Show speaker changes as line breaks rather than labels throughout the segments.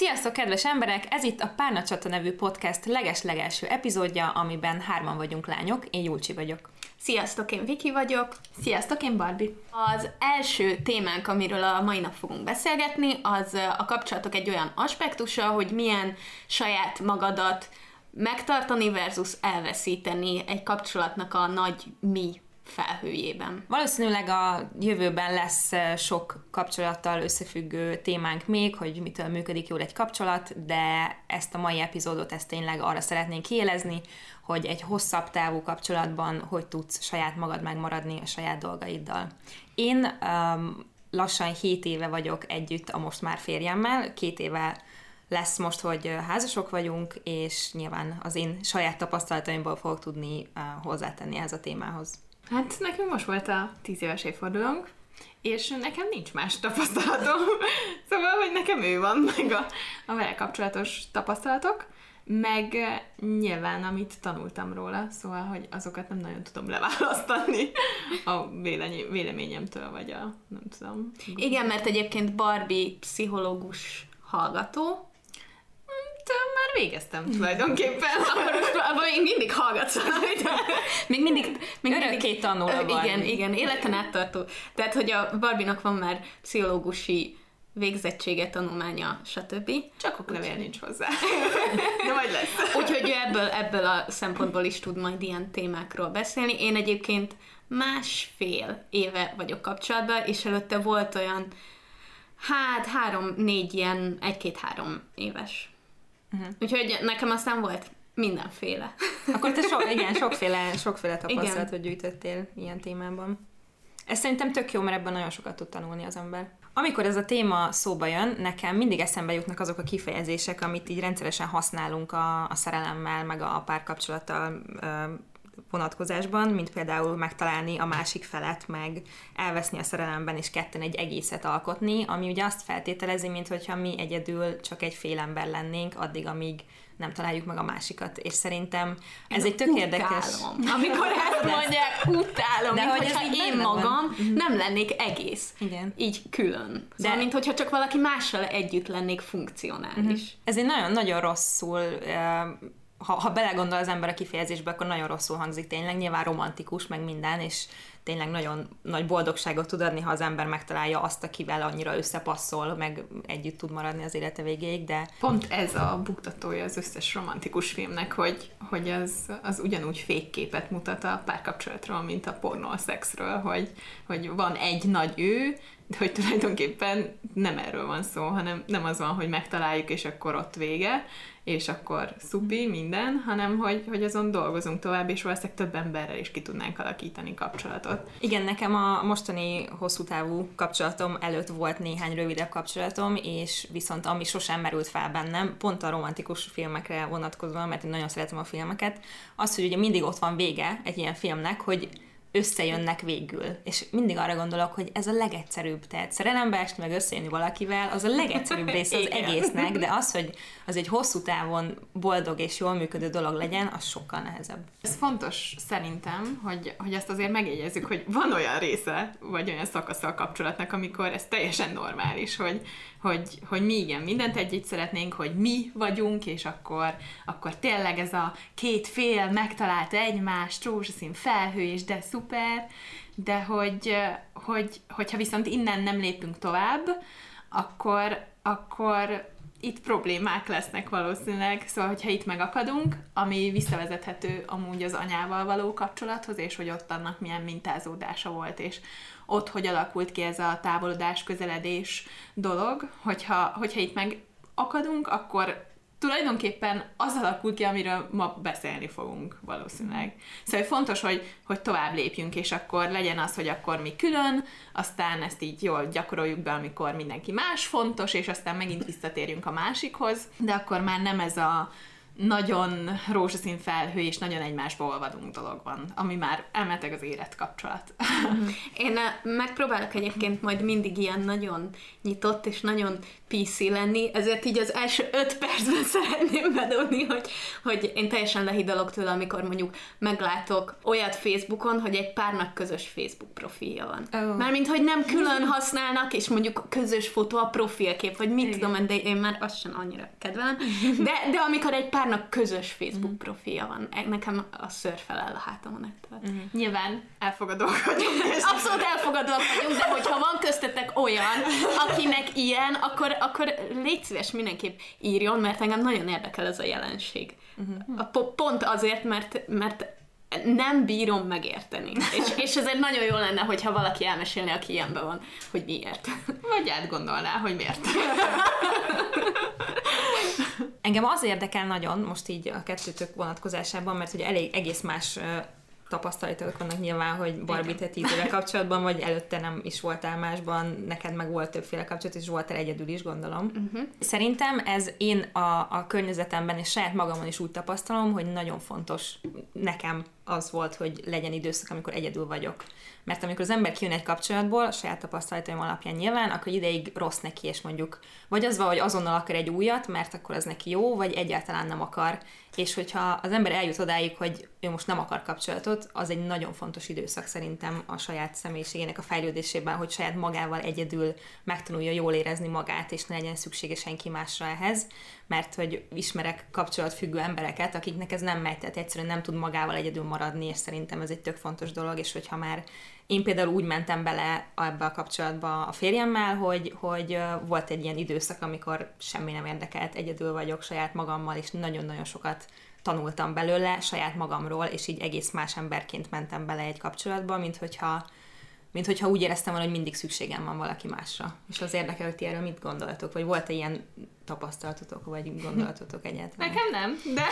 Sziasztok, kedves emberek! Ez itt a Párna Csata nevű podcast leges-legelső epizódja, amiben hárman vagyunk lányok, én Julcsi vagyok.
Sziasztok, én Viki vagyok.
Sziasztok, én Barbie.
Az első témánk, amiről a mai nap fogunk beszélgetni, az a kapcsolatok egy olyan aspektusa, hogy milyen saját magadat megtartani versus elveszíteni egy kapcsolatnak a nagy mi felhőjében.
Valószínűleg a jövőben lesz sok kapcsolattal összefüggő témánk még, hogy mitől működik jól egy kapcsolat, de ezt a mai epizódot ezt tényleg arra szeretnénk kielezni, hogy egy hosszabb távú kapcsolatban hogy tudsz saját magad megmaradni a saját dolgaiddal. Én um, lassan 7 éve vagyok együtt a most már férjemmel, két éve lesz most, hogy házasok vagyunk, és nyilván az én saját tapasztalataimból fogok tudni uh, hozzátenni ez a témához.
Hát nekünk most volt a tíz éves évfordulónk, és nekem nincs más tapasztalatom. szóval, hogy nekem ő van, meg a, a vele kapcsolatos tapasztalatok, meg nyilván, amit tanultam róla, szóval, hogy azokat nem nagyon tudom leválasztani a vélemény, véleményemtől, vagy a, nem tudom.
Igen, mert egyébként Barbie pszichológus hallgató,
már végeztem tulajdonképpen.
Akkor most abban még mindig hallgatsz valamit. még mindig...
Még Örökké tanul a
Barbie. Igen, igen, életen áttartó. Tehát, hogy a Barbinak van már pszichológusi végzettsége, tanulmánya, stb.
Csak oklevél nincs hozzá. De majd lesz.
Úgyhogy ebből, ebből a szempontból is tud majd ilyen témákról beszélni. Én egyébként másfél éve vagyok kapcsolatban, és előtte volt olyan, hát három-négy ilyen, egy-két-három éves Uh-huh. Úgyhogy nekem aztán volt mindenféle.
Akkor te sok, igen, sokféle, sokféle tapasztalatot gyűjtöttél ilyen témában. Ez szerintem tök jó, mert ebben nagyon sokat tud tanulni az ember. Amikor ez a téma szóba jön, nekem mindig eszembe jutnak azok a kifejezések, amit így rendszeresen használunk a, a szerelemmel, meg a párkapcsolattal vonatkozásban, mint például megtalálni a másik felet, meg elveszni a szerelemben, és ketten egy egészet alkotni, ami ugye azt feltételezi, mint hogyha mi egyedül csak egy fél ember lennénk, addig, amíg nem találjuk meg a másikat, és szerintem ez
én
egy tök utálom. érdekes...
Amikor ezt mondják, utálom, De mint hogy hogyha én magam van. Mhm. nem lennék egész. Igen. Így külön. Szóval, De mint hogyha csak valaki mással együtt lennék funkcionális. Uh-huh.
Ez egy nagyon-nagyon rosszul ha, ha belegondol az ember a kifejezésbe, akkor nagyon rosszul hangzik tényleg, nyilván romantikus, meg minden, és tényleg nagyon nagy boldogságot tud adni, ha az ember megtalálja azt, akivel annyira összepasszol, meg együtt tud maradni az élete végéig, de...
Pont ez a buktatója az összes romantikus filmnek, hogy, hogy az, az ugyanúgy fékképet mutat a párkapcsolatról, mint a pornó a szexről, hogy, hogy van egy nagy ő, de hogy tulajdonképpen nem erről van szó, hanem nem az van, hogy megtaláljuk, és akkor ott vége, és akkor szupi, minden, hanem hogy, hogy azon dolgozunk tovább, és valószínűleg több emberrel is ki tudnánk alakítani kapcsolatot.
Igen, nekem a mostani hosszú távú kapcsolatom előtt volt néhány rövidebb kapcsolatom, és viszont ami sosem merült fel bennem, pont a romantikus filmekre vonatkozóan, mert én nagyon szeretem a filmeket, az, hogy ugye mindig ott van vége egy ilyen filmnek, hogy összejönnek végül. És mindig arra gondolok, hogy ez a legegyszerűbb. Tehát szerelembe esni, meg összejönni valakivel, az a legegyszerűbb része az egésznek, de az, hogy az egy hosszú távon boldog és jól működő dolog legyen, az sokkal nehezebb.
Ez fontos szerintem, hogy, hogy ezt azért megjegyezzük, hogy van olyan része, vagy olyan szakasza a kapcsolatnak, amikor ez teljesen normális, hogy, hogy, hogy mi igen, mindent együtt szeretnénk, hogy mi vagyunk, és akkor, akkor tényleg ez a két fél megtalálta egymást, rózsaszín felhő, és de szuper, de hogy, hogy, hogyha viszont innen nem lépünk tovább, akkor, akkor itt problémák lesznek valószínűleg, szóval, hogyha itt megakadunk, ami visszavezethető amúgy az anyával való kapcsolathoz, és hogy ott annak milyen mintázódása volt, és ott hogy alakult ki ez a távolodás, közeledés dolog, hogyha, hogyha itt megakadunk, akkor tulajdonképpen az alakul ki, amiről ma beszélni fogunk valószínűleg. Szóval fontos, hogy, hogy tovább lépjünk, és akkor legyen az, hogy akkor mi külön, aztán ezt így jól gyakoroljuk be, amikor mindenki más fontos, és aztán megint visszatérjünk a másikhoz, de akkor már nem ez a nagyon rózsaszín felhő és nagyon egymásba olvadunk dolog van, ami már elmeteg az élet kapcsolat.
Én megpróbálok egyébként majd mindig ilyen nagyon nyitott és nagyon PC lenni, ezért így az első öt percben szeretném bedobni, hogy, hogy én teljesen lehidalok tőle, amikor mondjuk meglátok olyat Facebookon, hogy egy párnak közös Facebook profilja van. Oh. Mármint, hogy nem külön használnak, és mondjuk közös fotó a profilkép, vagy mit Igen. tudom, de én már azt sem annyira kedvelem. De, de amikor egy párnak közös Facebook mhm. profilja van, e- nekem a ször felel a hátamon ettől.
Uh-huh. Nyilván elfogadók vagyunk.
Abszolút elfogadók vagyunk, de hogyha van köztetek olyan, akinek ilyen, akkor, akkor légy szíves mindenképp írjon, mert engem nagyon érdekel ez a jelenség. Uh-huh. A, pont azért, mert, mert nem bírom megérteni. És, és ezért nagyon jó lenne, hogyha valaki elmesélni, aki ilyenben van, hogy miért.
Vagy átgondolná, hogy miért.
Engem az érdekel nagyon, most így a kettőtök vonatkozásában, mert ugye elég egész más tapasztalatok vannak nyilván, hogy Barbie te tíz éve kapcsolatban, vagy előtte nem is voltál másban, neked meg volt többféle kapcsolat, és voltál egyedül is, gondolom. Uh-huh. Szerintem ez én a, a környezetemben és saját magamon is úgy tapasztalom, hogy nagyon fontos nekem az volt, hogy legyen időszak, amikor egyedül vagyok. Mert amikor az ember kijön egy kapcsolatból, a saját tapasztalataim alapján nyilván, akkor ideig rossz neki, és mondjuk vagy az van, hogy azonnal akar egy újat, mert akkor az neki jó, vagy egyáltalán nem akar. És hogyha az ember eljut odáig, hogy ő most nem akar kapcsolatot, az egy nagyon fontos időszak szerintem a saját személyiségének a fejlődésében, hogy saját magával egyedül megtanulja jól érezni magát, és ne legyen szüksége senki másra ehhez, mert hogy ismerek kapcsolatfüggő embereket, akiknek ez nem megy, tehát egyszerűen nem tud magával egyedül maradni, és szerintem ez egy tök fontos dolog, és hogyha már én például úgy mentem bele ebbe a kapcsolatba a férjemmel, hogy, hogy volt egy ilyen időszak, amikor semmi nem érdekelt, egyedül vagyok saját magammal, és nagyon-nagyon sokat tanultam belőle saját magamról, és így egész más emberként mentem bele egy kapcsolatba, mint hogyha, mint hogyha úgy éreztem volna, hogy mindig szükségem van valaki másra. És az érdekel, hogy ti erről mit gondoltok, vagy volt-e ilyen tapasztalatotok, vagy gondolatotok egyáltalán?
Nekem nem, de...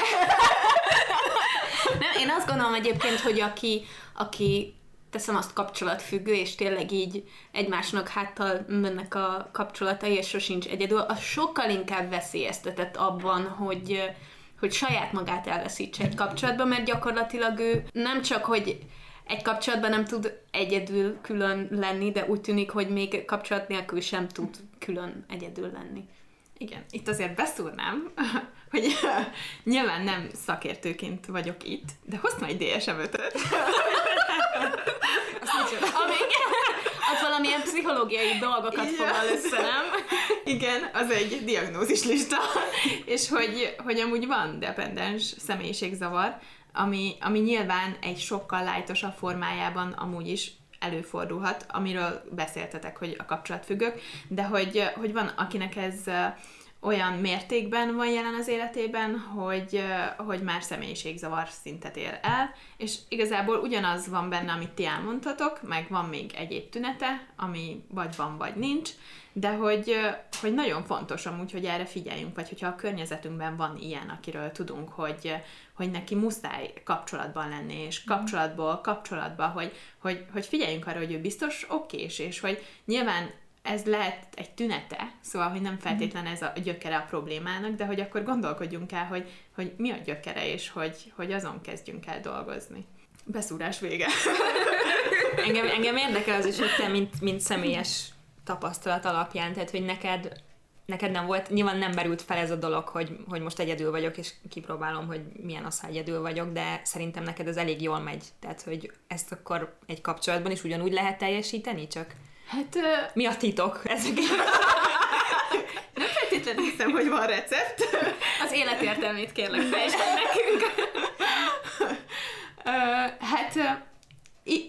nem, én azt gondolom egyébként, hogy aki, aki teszem azt kapcsolatfüggő, és tényleg így egymásnak háttal mennek a kapcsolatai, és sosincs egyedül, az sokkal inkább veszélyeztetett abban, hogy, hogy saját magát elveszítse egy kapcsolatban, mert gyakorlatilag ő nem csak, hogy egy kapcsolatban nem tud egyedül külön lenni, de úgy tűnik, hogy még kapcsolat nélkül sem tud külön egyedül lenni.
Igen, itt azért beszúrnám, hogy nyilván nem szakértőként vagyok itt, de hoztam egy DSM-5-öt. amíg,
ott valamilyen pszichológiai dolgokat foglal össze, nem?
Igen, az egy diagnózis lista, és hogy, hogy amúgy van dependens személyiségzavar, ami, ami nyilván egy sokkal lájtosabb formájában amúgy is előfordulhat, amiről beszéltetek, hogy a kapcsolatfüggők, de hogy, hogy van, akinek ez olyan mértékben van jelen az életében, hogy, hogy már személyiségzavar szintet ér el, és igazából ugyanaz van benne, amit ti elmondhatok, meg van még egyéb tünete, ami vagy van, vagy nincs, de hogy, hogy nagyon fontos amúgy, hogy erre figyeljünk, vagy hogyha a környezetünkben van ilyen, akiről tudunk, hogy, hogy neki muszáj kapcsolatban lenni, és mhm. kapcsolatból kapcsolatba, hogy, hogy, hogy figyeljünk arra, hogy ő biztos okés, és hogy nyilván ez lehet egy tünete, szóval, hogy nem mhm. feltétlen ez a gyökere a problémának, de hogy akkor gondolkodjunk el, hogy, hogy mi a gyökere, és hogy, hogy azon kezdjünk el dolgozni. Beszúrás vége.
engem, engem érdekel az is, hogy te, mint, mint személyes tapasztalat alapján, tehát, hogy neked, neked nem volt, nyilván nem merült fel ez a dolog, hogy, hogy most egyedül vagyok, és kipróbálom, hogy milyen az, ha egyedül vagyok, de szerintem neked ez elég jól megy. Tehát, hogy ezt akkor egy kapcsolatban is ugyanúgy lehet teljesíteni, csak
Hát...
Uh... Mi a titok? Ezek...
Nem feltétlenül hiszem, hogy van recept.
Az életértelmét kérlek fejtsd nekünk.
uh, hát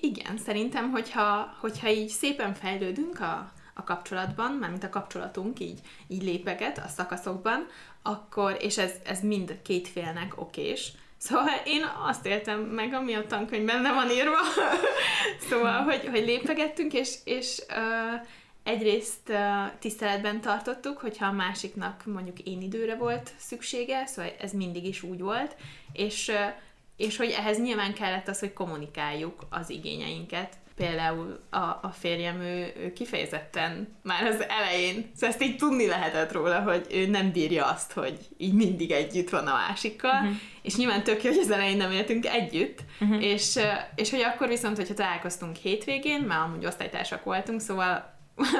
igen, szerintem, hogyha, hogyha így szépen fejlődünk a, a kapcsolatban, mármint a kapcsolatunk így, így lépeget a szakaszokban, akkor, és ez, ez mind két félnek okés, Szóval én azt éltem meg, ami a tankönyvben nem van írva. szóval, hogy, hogy lépegettünk, és, és uh, egyrészt uh, tiszteletben tartottuk, hogyha a másiknak mondjuk én időre volt szüksége, szóval ez mindig is úgy volt, és, uh, és hogy ehhez nyilván kellett az, hogy kommunikáljuk az igényeinket, például a, a férjem, ő, ő kifejezetten már az elején, szóval ezt így tudni lehetett róla, hogy ő nem bírja azt, hogy így mindig együtt van a másikkal, uh-huh. és nyilván tök jó, hogy az elején nem éltünk együtt, uh-huh. és, és hogy akkor viszont, hogyha találkoztunk hétvégén, már amúgy osztálytársak voltunk, szóval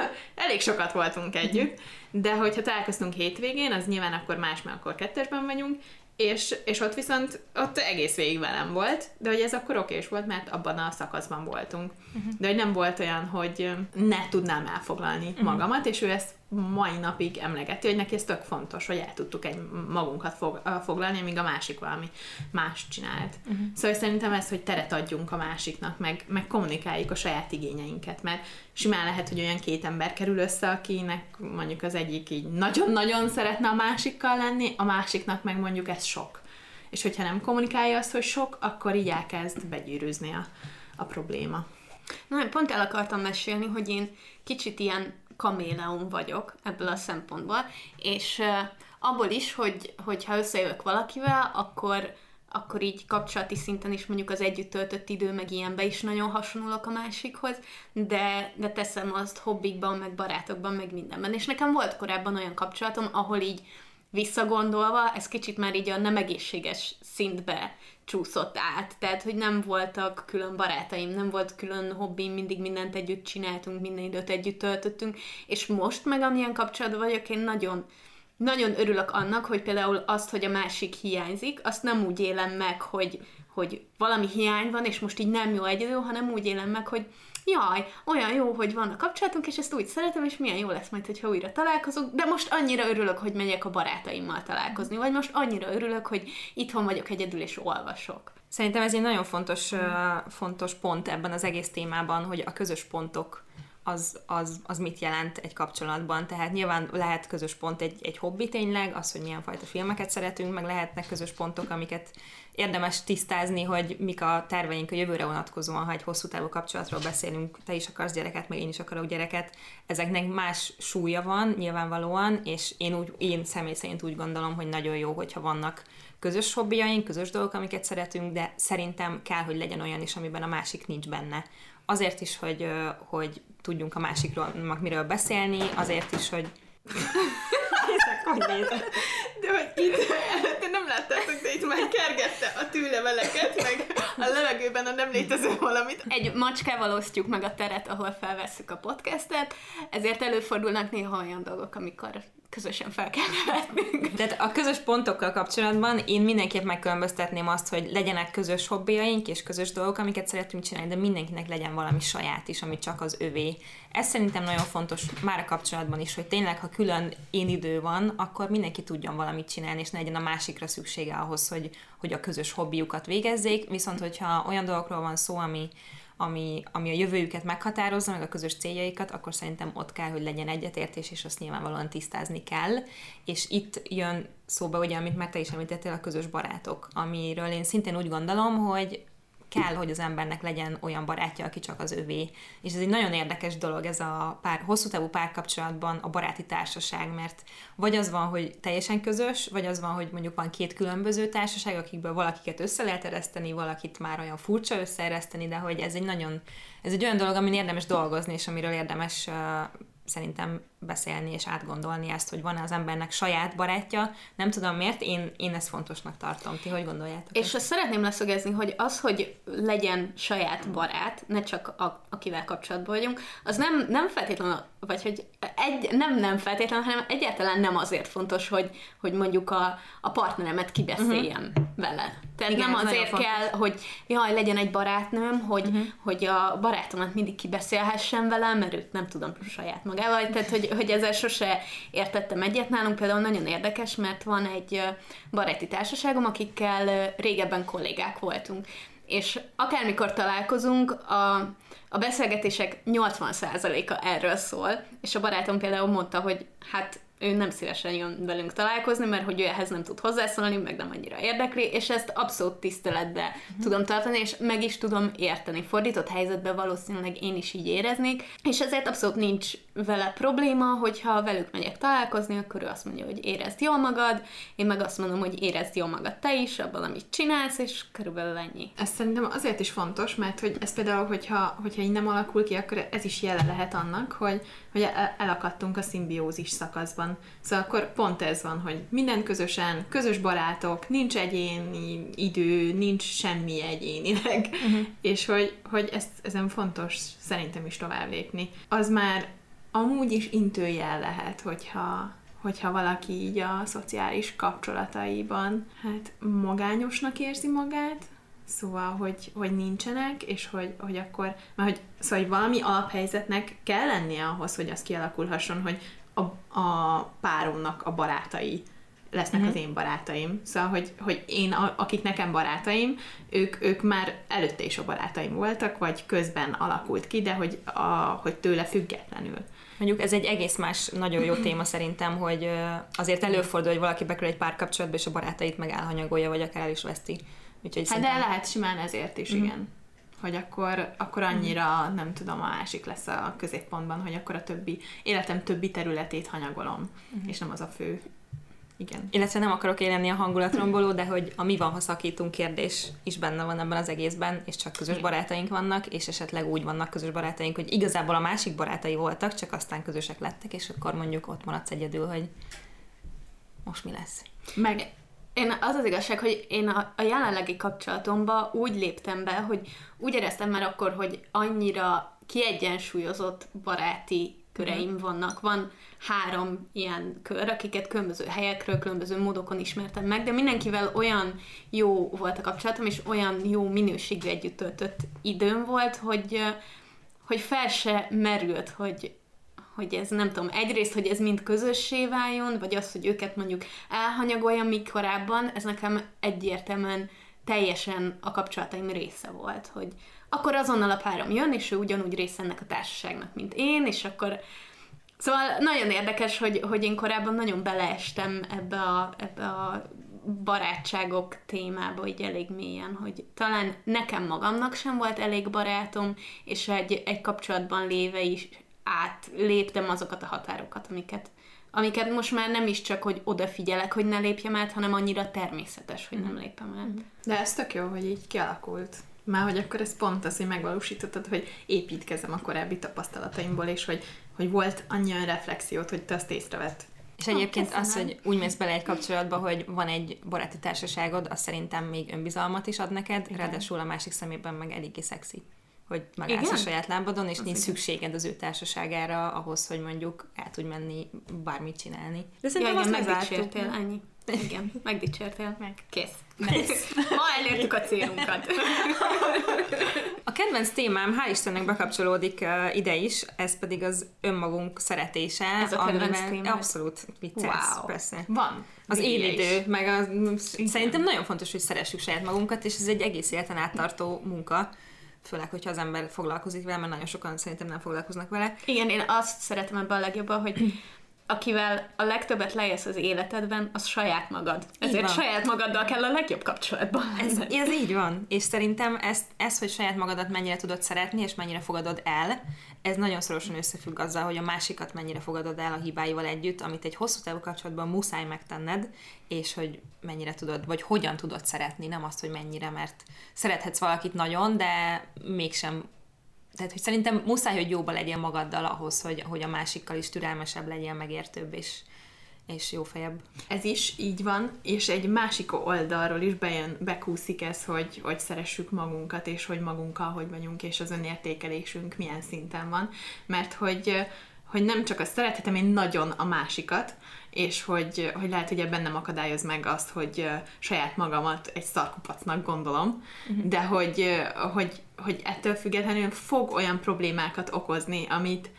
elég sokat voltunk együtt, de hogyha találkoztunk hétvégén, az nyilván akkor más, mert akkor kettesben vagyunk, és, és ott viszont ott egész végig velem volt, de hogy ez akkor okés volt, mert abban a szakaszban voltunk. Uh-huh. De hogy nem volt olyan, hogy ne tudnám elfoglalni uh-huh. magamat, és ő ezt mai napig emlegeti, hogy neki ez tök fontos, hogy el tudtuk egy magunkat fog, foglalni, míg a másik valami más csinált. Uh-huh. Szóval szerintem ez, hogy teret adjunk a másiknak, meg, meg kommunikáljuk a saját igényeinket, mert simán lehet, hogy olyan két ember kerül össze, akinek mondjuk az egyik így nagyon-nagyon szeretne a másikkal lenni, a másiknak meg mondjuk ez sok. És hogyha nem kommunikálja azt, hogy sok, akkor így elkezd begyűrűzni a, a probléma.
Na, pont el akartam mesélni, hogy én kicsit ilyen kaméleon vagyok ebből a szempontból, és abból is, hogy, hogyha összejövök valakivel, akkor akkor így kapcsolati szinten is mondjuk az együtt töltött idő, meg ilyenbe is nagyon hasonlulok a másikhoz, de, de teszem azt hobbikban, meg barátokban, meg mindenben. És nekem volt korábban olyan kapcsolatom, ahol így visszagondolva, ez kicsit már így a nem egészséges szintbe csúszott át. Tehát, hogy nem voltak külön barátaim, nem volt külön hobbim, mindig mindent együtt csináltunk, minden időt együtt töltöttünk, és most meg amilyen kapcsolatban vagyok, én nagyon nagyon örülök annak, hogy például azt, hogy a másik hiányzik, azt nem úgy élem meg, hogy, hogy valami hiány van, és most így nem jó egyedül, hanem úgy élem meg, hogy jaj, olyan jó, hogy van a kapcsolatunk, és ezt úgy szeretem, és milyen jó lesz majd, hogyha újra találkozunk, de most annyira örülök, hogy megyek a barátaimmal találkozni, vagy most annyira örülök, hogy itthon vagyok egyedül, és olvasok.
Szerintem ez egy nagyon fontos, uh, fontos pont ebben az egész témában, hogy a közös pontok az, az, az mit jelent egy kapcsolatban. Tehát nyilván lehet közös pont egy, egy hobbi tényleg, az, hogy milyen fajta filmeket szeretünk, meg lehetnek közös pontok, amiket érdemes tisztázni, hogy mik a terveink a jövőre vonatkozóan, ha egy hosszú távú kapcsolatról beszélünk, te is akarsz gyereket, meg én is akarok gyereket. Ezeknek más súlya van nyilvánvalóan, és én, úgy, én személy szerint úgy gondolom, hogy nagyon jó, hogyha vannak közös hobbiaink, közös dolgok, amiket szeretünk, de szerintem kell, hogy legyen olyan is, amiben a másik nincs benne. Azért is, hogy, hogy tudjunk a másikról miről beszélni, azért is, hogy
de hogy itt te nem láttátok, de itt már kergette a tűleveleket, meg a levegőben a nem létező valamit.
Egy macskával osztjuk meg a teret, ahol felvesszük a podcastet, ezért előfordulnak néha olyan dolgok, amikor közösen fel kell nevetnünk.
Tehát a közös pontokkal kapcsolatban én mindenképp megkülönböztetném azt, hogy legyenek közös hobbiaink és közös dolgok, amiket szeretünk csinálni, de mindenkinek legyen valami saját is, ami csak az övé. Ez szerintem nagyon fontos már a kapcsolatban is, hogy tényleg, ha külön én idő van, akkor mindenki tudjon valamit csinálni, és ne legyen a másikra szüksége ahhoz, hogy, hogy a közös hobbiukat végezzék. Viszont, hogyha olyan dolgokról van szó, ami, ami, ami a jövőjüket meghatározza, meg a közös céljaikat, akkor szerintem ott kell, hogy legyen egyetértés, és azt nyilvánvalóan tisztázni kell. És itt jön szóba, ugye, amit meg te is említettél, a közös barátok, amiről én szintén úgy gondolom, hogy kell, hogy az embernek legyen olyan barátja, aki csak az övé. És ez egy nagyon érdekes dolog ez a pár, hosszú távú párkapcsolatban a baráti társaság, mert vagy az van, hogy teljesen közös, vagy az van, hogy mondjuk van két különböző társaság, akikből valakiket össze lehet ereszteni, valakit már olyan furcsa összeereszteni, de hogy ez egy nagyon, ez egy olyan dolog, amin érdemes dolgozni, és amiről érdemes uh, szerintem beszélni és átgondolni ezt, hogy van-e az embernek saját barátja. Nem tudom miért, én, én ezt fontosnak tartom. Ti hogy gondoljátok?
És azt szeretném leszögezni, hogy az, hogy legyen saját barát, ne csak a, akivel kapcsolatban vagyunk, az nem, nem feltétlenül, vagy hogy egy, nem nem feltétlenül, hanem egyáltalán nem azért fontos, hogy, hogy mondjuk a, a partneremet kibeszéljem uh-huh. vele. Tehát Igen, nem azért kell, hogy jaj, legyen egy barátnőm, hogy, uh-huh. hogy a barátomat mindig kibeszélhessen velem, mert őt nem tudom saját magával. Tehát, hogy, hogy ezzel sose értettem egyet. Nálunk például nagyon érdekes, mert van egy baráti társaságom, akikkel régebben kollégák voltunk. És akármikor találkozunk, a, a beszélgetések 80%-a erről szól, és a barátom például mondta, hogy hát ő nem szívesen jön velünk találkozni, mert hogy ő ehhez nem tud hozzászólni, meg nem annyira érdekli, és ezt abszolút tiszteletbe uh-huh. tudom tartani, és meg is tudom érteni. Fordított helyzetben valószínűleg én is így éreznék, és ezért abszolút nincs vele probléma, hogyha velük megyek találkozni, akkor ő azt mondja, hogy érezd jól magad, én meg azt mondom, hogy érezd jól magad te is, abban, amit csinálsz, és körülbelül ennyi.
Ez szerintem azért is fontos, mert hogy ez például, hogyha, hogyha így nem alakul ki, akkor ez is jele lehet annak, hogy, hogy elakadtunk a szimbiózis szakaszban. Szóval akkor pont ez van, hogy minden közösen, közös barátok, nincs egyéni idő, nincs semmi egyénileg, uh-huh. és hogy, hogy ezt, ezen fontos szerintem is tovább lépni. Az már amúgy is intőjel lehet, hogyha, hogyha valaki így a szociális kapcsolataiban hát magányosnak érzi magát, Szóval, hogy, hogy nincsenek, és hogy, hogy akkor, mert hogy, szóval, hogy valami alaphelyzetnek kell lennie ahhoz, hogy az kialakulhasson, hogy a, a páromnak a barátai lesznek uh-huh. az én barátaim. Szóval, hogy, hogy én, a, akik nekem barátaim, ők, ők már előtte is a barátaim voltak, vagy közben alakult ki, de hogy, a, hogy tőle függetlenül.
Mondjuk ez egy egész más, nagyon jó téma szerintem, hogy azért előfordul, hogy valaki bekerül egy párkapcsolatba, és a barátait meg elhanyagolja, vagy akár el is veszti.
Úgyhogy hát szerintem... de lehet simán ezért is, mm. igen. Hogy akkor, akkor annyira, nem tudom, a másik lesz a középpontban, hogy akkor a többi, életem többi területét hanyagolom, mm. és nem az a fő. Igen.
Illetve nem akarok élni a hangulatromboló, de hogy a mi van, ha szakítunk kérdés is benne van ebben az egészben, és csak közös barátaink vannak, és esetleg úgy vannak közös barátaink, hogy igazából a másik barátai voltak, csak aztán közösek lettek, és akkor mondjuk ott maradsz egyedül, hogy most mi lesz.
Meg én az az igazság, hogy én a, a jelenlegi kapcsolatomba úgy léptem be, hogy úgy éreztem már akkor, hogy annyira kiegyensúlyozott baráti köreim mhm. vannak. Van három ilyen kör, akiket különböző helyekről, különböző módokon ismertem meg, de mindenkivel olyan jó volt a kapcsolatom, és olyan jó minőségű együtt töltött időm volt, hogy, hogy fel se merült, hogy hogy ez nem tudom, egyrészt, hogy ez mind közössé váljon, vagy az, hogy őket mondjuk elhanyagoljam, míg korábban, ez nekem egyértelműen teljesen a kapcsolataim része volt, hogy akkor azonnal a párom jön, és ő ugyanúgy része ennek a társaságnak, mint én, és akkor Szóval nagyon érdekes, hogy, hogy én korábban nagyon beleestem ebbe a, ebbe a barátságok témába így elég mélyen, hogy talán nekem magamnak sem volt elég barátom, és egy, egy kapcsolatban léve is átléptem azokat a határokat, amiket, amiket most már nem is csak, hogy odafigyelek, hogy ne lépjem át, hanem annyira természetes, hogy nem lépem át.
De ez tök jó, hogy így kialakult. Már hogy akkor ez pont az, hogy megvalósítottad, hogy építkezem a korábbi tapasztalataimból, és hogy, hogy volt annyi reflexiót, hogy te azt észrevett.
És egyébként az, hogy úgy mész bele egy kapcsolatba, hogy van egy baráti társaságod, az szerintem még önbizalmat is ad neked, Igen. ráadásul a másik szemében meg eléggé szexi hogy megállsz Igen? a saját lábadon, és az nincs igen. szükséged az ő társaságára ahhoz, hogy mondjuk el tudj menni bármit csinálni.
De szerintem ja, igen, megdicsértél, ennyi. Igen, megdicsértél. Meg. Kész. Ma elértük a célunkat.
A kedvenc témám, hál' Istennek bekapcsolódik uh, ide is, ez pedig az önmagunk szeretése.
Ez a kedvenc témám?
Abszolút vicces, wow. persze.
Van.
Az élidő, meg a, szerintem nagyon fontos, hogy szeressük saját magunkat, és ez egy egész életen áttartó munka főleg, hogyha az ember foglalkozik vele, mert nagyon sokan szerintem nem foglalkoznak vele.
Igen, én azt szeretem ebben a legjobban, hogy akivel a legtöbbet lejössz az életedben, az saját magad. Ezért saját magaddal kell a legjobb kapcsolatban
ez, ez így van. És szerintem ez, ez, hogy saját magadat mennyire tudod szeretni, és mennyire fogadod el, ez nagyon szorosan összefügg azzal, hogy a másikat mennyire fogadod el a hibáival együtt, amit egy hosszú távú kapcsolatban muszáj megtenned, és hogy mennyire tudod, vagy hogyan tudod szeretni, nem azt, hogy mennyire, mert szerethetsz valakit nagyon, de mégsem tehát, hogy szerintem muszáj, hogy jóba legyen magaddal ahhoz, hogy, hogy a másikkal is türelmesebb legyen, megértőbb és, és jó fejebb.
Ez is így van, és egy másik oldalról is bejön, bekúszik ez, hogy, hogy szeressük magunkat, és hogy magunkkal hogy vagyunk, és az önértékelésünk milyen szinten van. Mert hogy, hogy nem csak azt szerethetem én nagyon a másikat, és hogy, hogy lehet, hogy ebben nem akadályoz meg azt, hogy saját magamat egy szarkupacnak gondolom, uh-huh. de hogy, hogy, hogy ettől függetlenül fog olyan problémákat okozni, amit,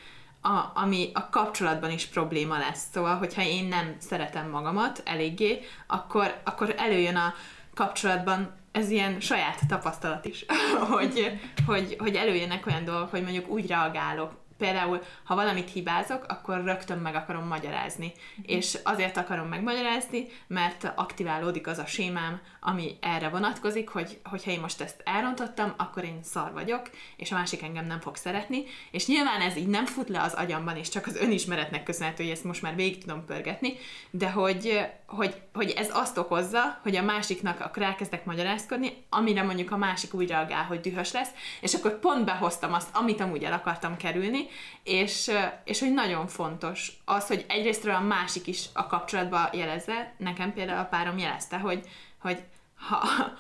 a, ami a kapcsolatban is probléma lesz. Szóval, hogyha én nem szeretem magamat eléggé, akkor, akkor előjön a kapcsolatban ez ilyen saját tapasztalat is, hogy, hogy, hogy előjönnek olyan dolgok, hogy mondjuk úgy reagálok például, ha valamit hibázok, akkor rögtön meg akarom magyarázni. Mm-hmm. És azért akarom megmagyarázni, mert aktiválódik az a sémám, ami erre vonatkozik, hogy hogyha én most ezt elrontottam, akkor én szar vagyok, és a másik engem nem fog szeretni, és nyilván ez így nem fut le az agyamban, és csak az önismeretnek köszönhető, hogy ezt most már végig tudom pörgetni, de hogy, hogy, hogy ez azt okozza, hogy a másiknak akkor elkezdek magyarázkodni, amire mondjuk a másik úgy reagál, hogy dühös lesz, és akkor pont behoztam azt, amit amúgy el akartam kerülni, és, és hogy nagyon fontos az, hogy egyrésztről a másik is a kapcsolatba jelezze, nekem például a párom jelezte, hogy, hogy ha,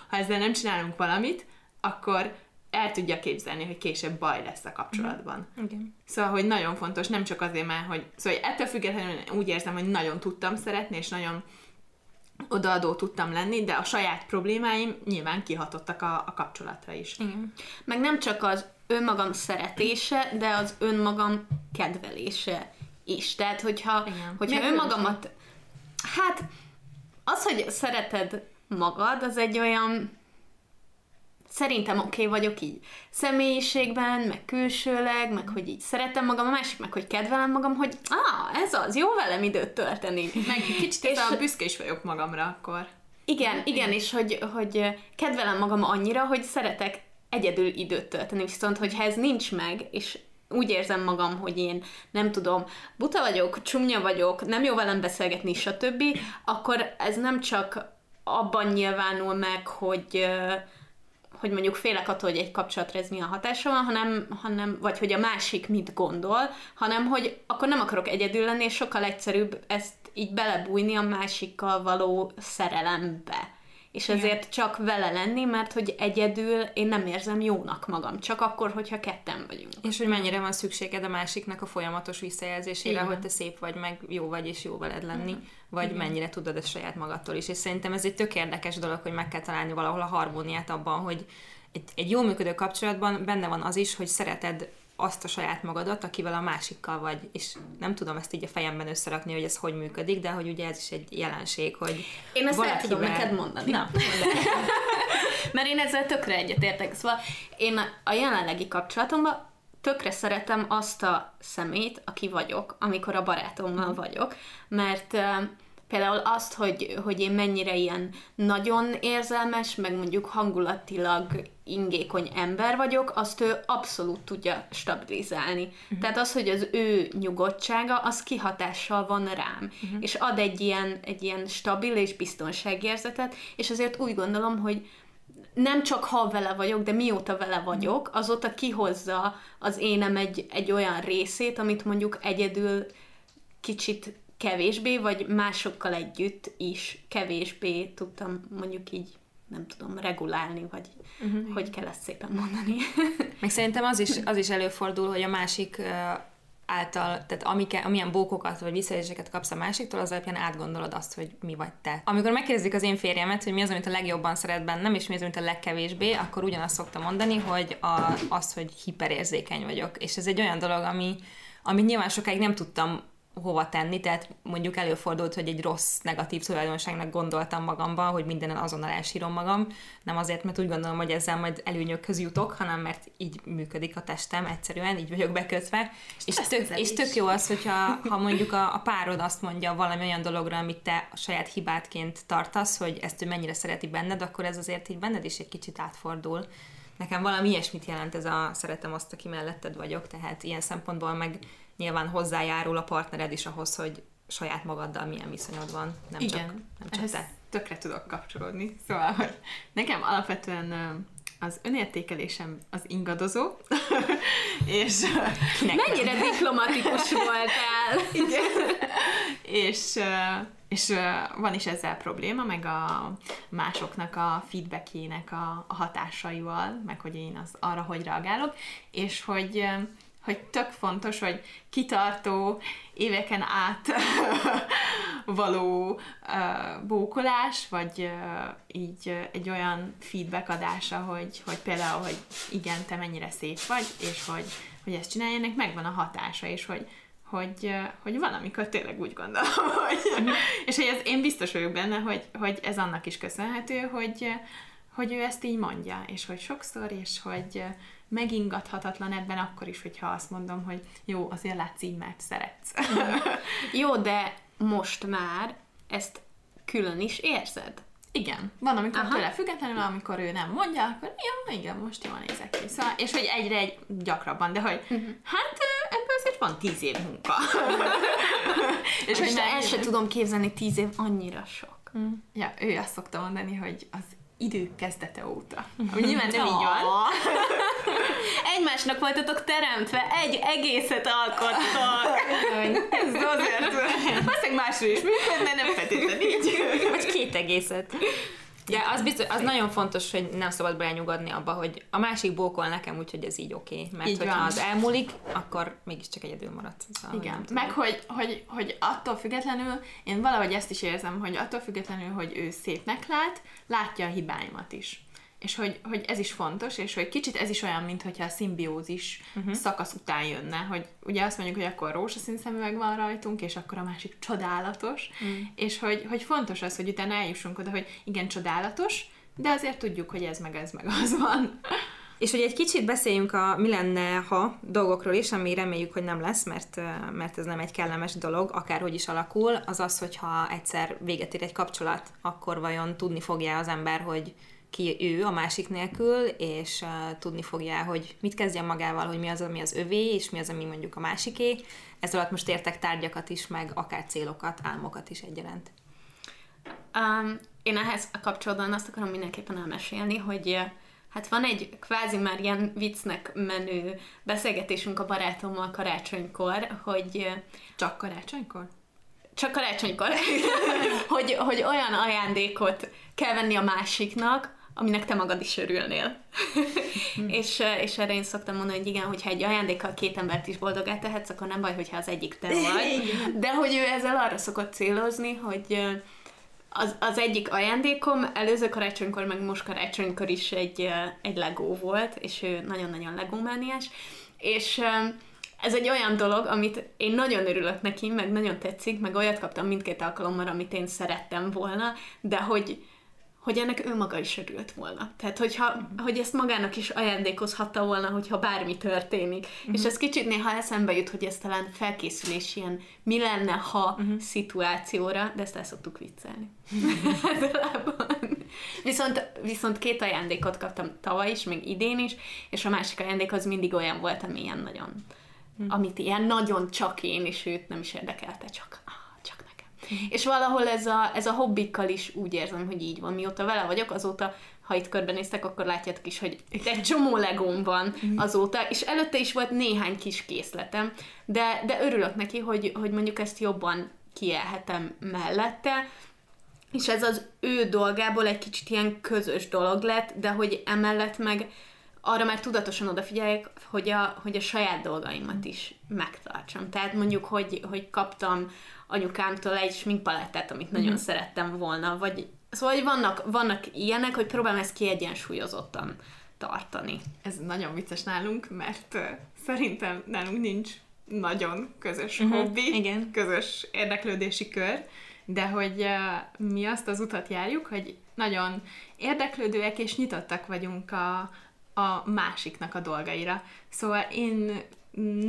ha ezzel nem csinálunk valamit, akkor el tudja képzelni, hogy később baj lesz a kapcsolatban.
Mhm. Igen.
Szóval, hogy nagyon fontos, nem csak azért, mert hogy, szóval hogy ettől függetlenül úgy érzem, hogy nagyon tudtam szeretni, és nagyon odaadó tudtam lenni, de a saját problémáim nyilván kihatottak a, a kapcsolatra is.
Igen.
Meg nem csak az önmagam szeretése, de az önmagam kedvelése is. Tehát, hogyha,
Igen.
hogyha önmagamat... Hát, az, hogy szereted magad, az egy olyan... Szerintem oké okay vagyok így személyiségben, meg külsőleg, meg hogy így szeretem magam, a másik meg, hogy kedvelem magam, hogy ah, ez az, jó velem időt tölteni.
Meg kicsit
És-
a büszke is vagyok magamra akkor.
Igen, igen, és hogy, hogy kedvelem magam annyira, hogy szeretek egyedül időt tölteni, viszont hogyha ez nincs meg, és úgy érzem magam, hogy én nem tudom, buta vagyok, csúnya vagyok, nem jó velem beszélgetni, stb., akkor ez nem csak abban nyilvánul meg, hogy ö, hogy mondjuk félek attól, hogy egy kapcsolatra ez milyen hatása van, hanem, hanem, vagy hogy a másik mit gondol, hanem hogy akkor nem akarok egyedül lenni, és sokkal egyszerűbb ezt így belebújni a másikkal való szerelembe. És ezért csak vele lenni, mert hogy egyedül én nem érzem jónak magam, csak akkor, hogyha ketten vagyunk.
És hogy mennyire van szükséged a másiknak a folyamatos visszajelzésére,
Igen.
hogy te szép vagy, meg jó vagy, és jó veled lenni, vagy
Igen.
mennyire tudod ezt saját magadtól is. És szerintem ez egy tök érdekes dolog, hogy meg kell találni valahol a harmóniát abban, hogy egy, egy jó működő kapcsolatban benne van az is, hogy szereted azt a saját magadat, akivel a másikkal vagy, és nem tudom ezt így a fejemben összerakni, hogy ez hogy működik, de hogy ugye ez is egy jelenség, hogy
Én ezt el tudom
valakivel-
neked mondani.
Na,
Mert én ezzel tökre egyetértek. Szóval én a jelenlegi kapcsolatomban tökre szeretem azt a szemét, aki vagyok, amikor a barátommal vagyok, mert például azt, hogy, hogy én mennyire ilyen nagyon érzelmes, meg mondjuk hangulatilag ingékony ember vagyok, azt ő abszolút tudja stabilizálni. Uh-huh. Tehát az, hogy az ő nyugodtsága, az kihatással van rám, uh-huh. és ad egy ilyen, egy ilyen stabil és biztonságérzetet, és azért úgy gondolom, hogy nem csak ha vele vagyok, de mióta vele vagyok, azóta kihozza az énem egy, egy olyan részét, amit mondjuk egyedül kicsit kevésbé, vagy másokkal együtt is kevésbé tudtam mondjuk így, nem tudom, regulálni, vagy uh-huh. hogy kell ezt szépen mondani.
Meg szerintem az is, az is előfordul, hogy a másik által, tehát amike, amilyen bókokat vagy visszajelzéseket kapsz a másiktól, az alapján átgondolod azt, hogy mi vagy te. Amikor megkérdezik az én férjemet, hogy mi az, amit a legjobban szeret bennem, és mi az, amit a legkevésbé, akkor ugyanazt szoktam mondani, hogy a, azt, hogy hiperérzékeny vagyok. És ez egy olyan dolog, ami, amit nyilván sokáig nem tudtam hova tenni, tehát mondjuk előfordult, hogy egy rossz, negatív tulajdonságnak gondoltam magamban, hogy mindenen azonnal elsírom magam, nem azért, mert úgy gondolom, hogy ezzel majd előnyökhöz jutok, hanem mert így működik a testem, egyszerűen, így vagyok bekötve. És tök, és tök jó az, hogyha ha mondjuk a, a párod azt mondja valami olyan dologra, amit te a saját hibádként tartasz, hogy ezt ő mennyire szereti benned, akkor ez azért így benned is egy kicsit átfordul. Nekem valami ilyesmit jelent ez a szeretem azt, aki melletted vagyok, tehát ilyen szempontból meg nyilván hozzájárul a partnered is ahhoz, hogy saját magaddal milyen viszonyod van, nem
Igen,
csak, nem csak
ehhez
te.
tökre tudok kapcsolódni. Szóval, hogy nekem alapvetően az önértékelésem az ingadozó, és,
Kinek
Mennyire diplomatikus voltál!
igen, és, és van is ezzel probléma, meg a másoknak a feedbackjének a, hatásaival, meg hogy én az arra hogy reagálok, és hogy hogy tök fontos, hogy kitartó, éveken át való uh, bókolás, vagy uh, így uh, egy olyan feedback adása, hogy, hogy például, hogy igen, te mennyire szép vagy, és hogy, hogy ezt csinálj, ennek megvan a hatása, és hogy, hogy, hogy van, amikor tényleg úgy gondolom, hogy, és hogy ez, én biztos vagyok benne, hogy, hogy ez annak is köszönhető, hogy, hogy ő ezt így mondja, és hogy sokszor, és hogy megingathatatlan ebben akkor is, hogyha azt mondom, hogy jó, azért látsz így, mert szeretsz.
Jó, de most már ezt külön is érzed.
Igen, van, amikor
Aha.
tőle függetlenül, amikor ő nem mondja, akkor jó, igen, most jól nézek ki. Szóval, és hogy egyre egy gyakrabban, de hogy uh-huh. hát ebből azért van tíz év munka.
És most
nem-
el sem tudom képzelni, tíz év annyira sok.
Ja, ő azt szokta mondani, hogy az idő kezdete óta. Ami nyilván nem így van.
Egymásnak voltatok teremtve, egy egészet alkottok.
Ez azért, valószínűleg másról is működne, nem feltétlenül így.
Vagy két egészet. De az, biztos, az nagyon fontos, hogy nem szabad belenyugodni abba, hogy a másik bókol nekem, úgyhogy ez így oké. Okay. Mert így hogyha van. az elmúlik, akkor mégiscsak egyedül maradsz.
Szóval Igen, meg hogy, hogy, hogy attól függetlenül, én valahogy ezt is érzem, hogy attól függetlenül, hogy ő szépnek lát, látja a hibáimat is és hogy, hogy ez is fontos, és hogy kicsit ez is olyan, mintha a szimbiózis uh-huh. szakasz után jönne, hogy ugye azt mondjuk, hogy akkor rózsaszín szemüveg van rajtunk, és akkor a másik csodálatos, uh-huh. és hogy, hogy fontos az, hogy utána eljussunk oda, hogy igen, csodálatos, de azért tudjuk, hogy ez meg ez meg az van.
És hogy egy kicsit beszéljünk a mi lenne, ha dolgokról is, ami reméljük, hogy nem lesz, mert, mert ez nem egy kellemes dolog, akárhogy is alakul, az az, hogyha egyszer véget ér egy kapcsolat, akkor vajon tudni fogja az ember, hogy ki ő a másik nélkül, és uh, tudni fogja, hogy mit kezdjen magával, hogy mi az, ami az övé, és mi az, ami mondjuk a másiké. Ez alatt most értek tárgyakat is, meg akár célokat, álmokat is egyaránt.
Um, én ehhez a kapcsolatban azt akarom mindenképpen elmesélni, hogy hát van egy kvázi már ilyen viccnek menő beszélgetésünk a barátommal karácsonykor, hogy...
Csak karácsonykor?
Csak karácsonykor, hogy, hogy olyan ajándékot kell venni a másiknak, aminek te magad is örülnél. és, és erre én szoktam mondani, hogy igen, hogyha egy ajándékkal két embert is boldogá tehetsz, akkor nem baj, hogyha az egyik te vagy. De hogy ő ezzel arra szokott célozni, hogy az, az egyik ajándékom előző karácsonykor, meg most karácsonykor is egy, egy Lego volt, és ő nagyon-nagyon Lego-mániás, és ez egy olyan dolog, amit én nagyon örülök neki, meg nagyon tetszik, meg olyat kaptam mindkét alkalommal, amit én szerettem volna, de hogy hogy ennek ő maga is örült volna. Tehát, hogyha, uh-huh. hogy ezt magának is ajándékozhatta volna, hogyha bármi történik. Uh-huh. És ez kicsit néha eszembe jut, hogy ez talán felkészülés ilyen mi lenne, ha uh-huh. szituációra, de ezt el szoktuk viccelni. viszont, viszont két ajándékot kaptam tavaly is, meg idén is, és a másik ajándék az mindig olyan volt, ami ilyen nagyon, uh-huh. amit ilyen nagyon csak én, és őt nem is érdekelte, csak és valahol ez a, ez a hobbikkal is úgy érzem, hogy így van. Mióta vele vagyok, azóta ha itt körbenéztek, akkor látjátok is, hogy egy csomó legóm van mhm. azóta, és előtte is volt néhány kis készletem, de, de örülök neki, hogy, hogy mondjuk ezt jobban kielhetem mellette, és ez az ő dolgából egy kicsit ilyen közös dolog lett, de hogy emellett meg arra már tudatosan odafigyeljek, hogy a, hogy a saját dolgaimat is megtartsam. Tehát mondjuk, hogy, hogy kaptam anyukámtól egy sminkpalettát, amit nagyon mm-hmm. szerettem volna, vagy szóval hogy vannak, vannak ilyenek, hogy próbálom ezt kiegyensúlyozottan tartani.
Ez nagyon vicces nálunk, mert uh, szerintem nálunk nincs nagyon közös uh-huh, hobbi, igen. közös érdeklődési kör, de hogy uh, mi azt az utat járjuk, hogy nagyon érdeklődőek és nyitottak vagyunk a, a másiknak a dolgaira. Szóval én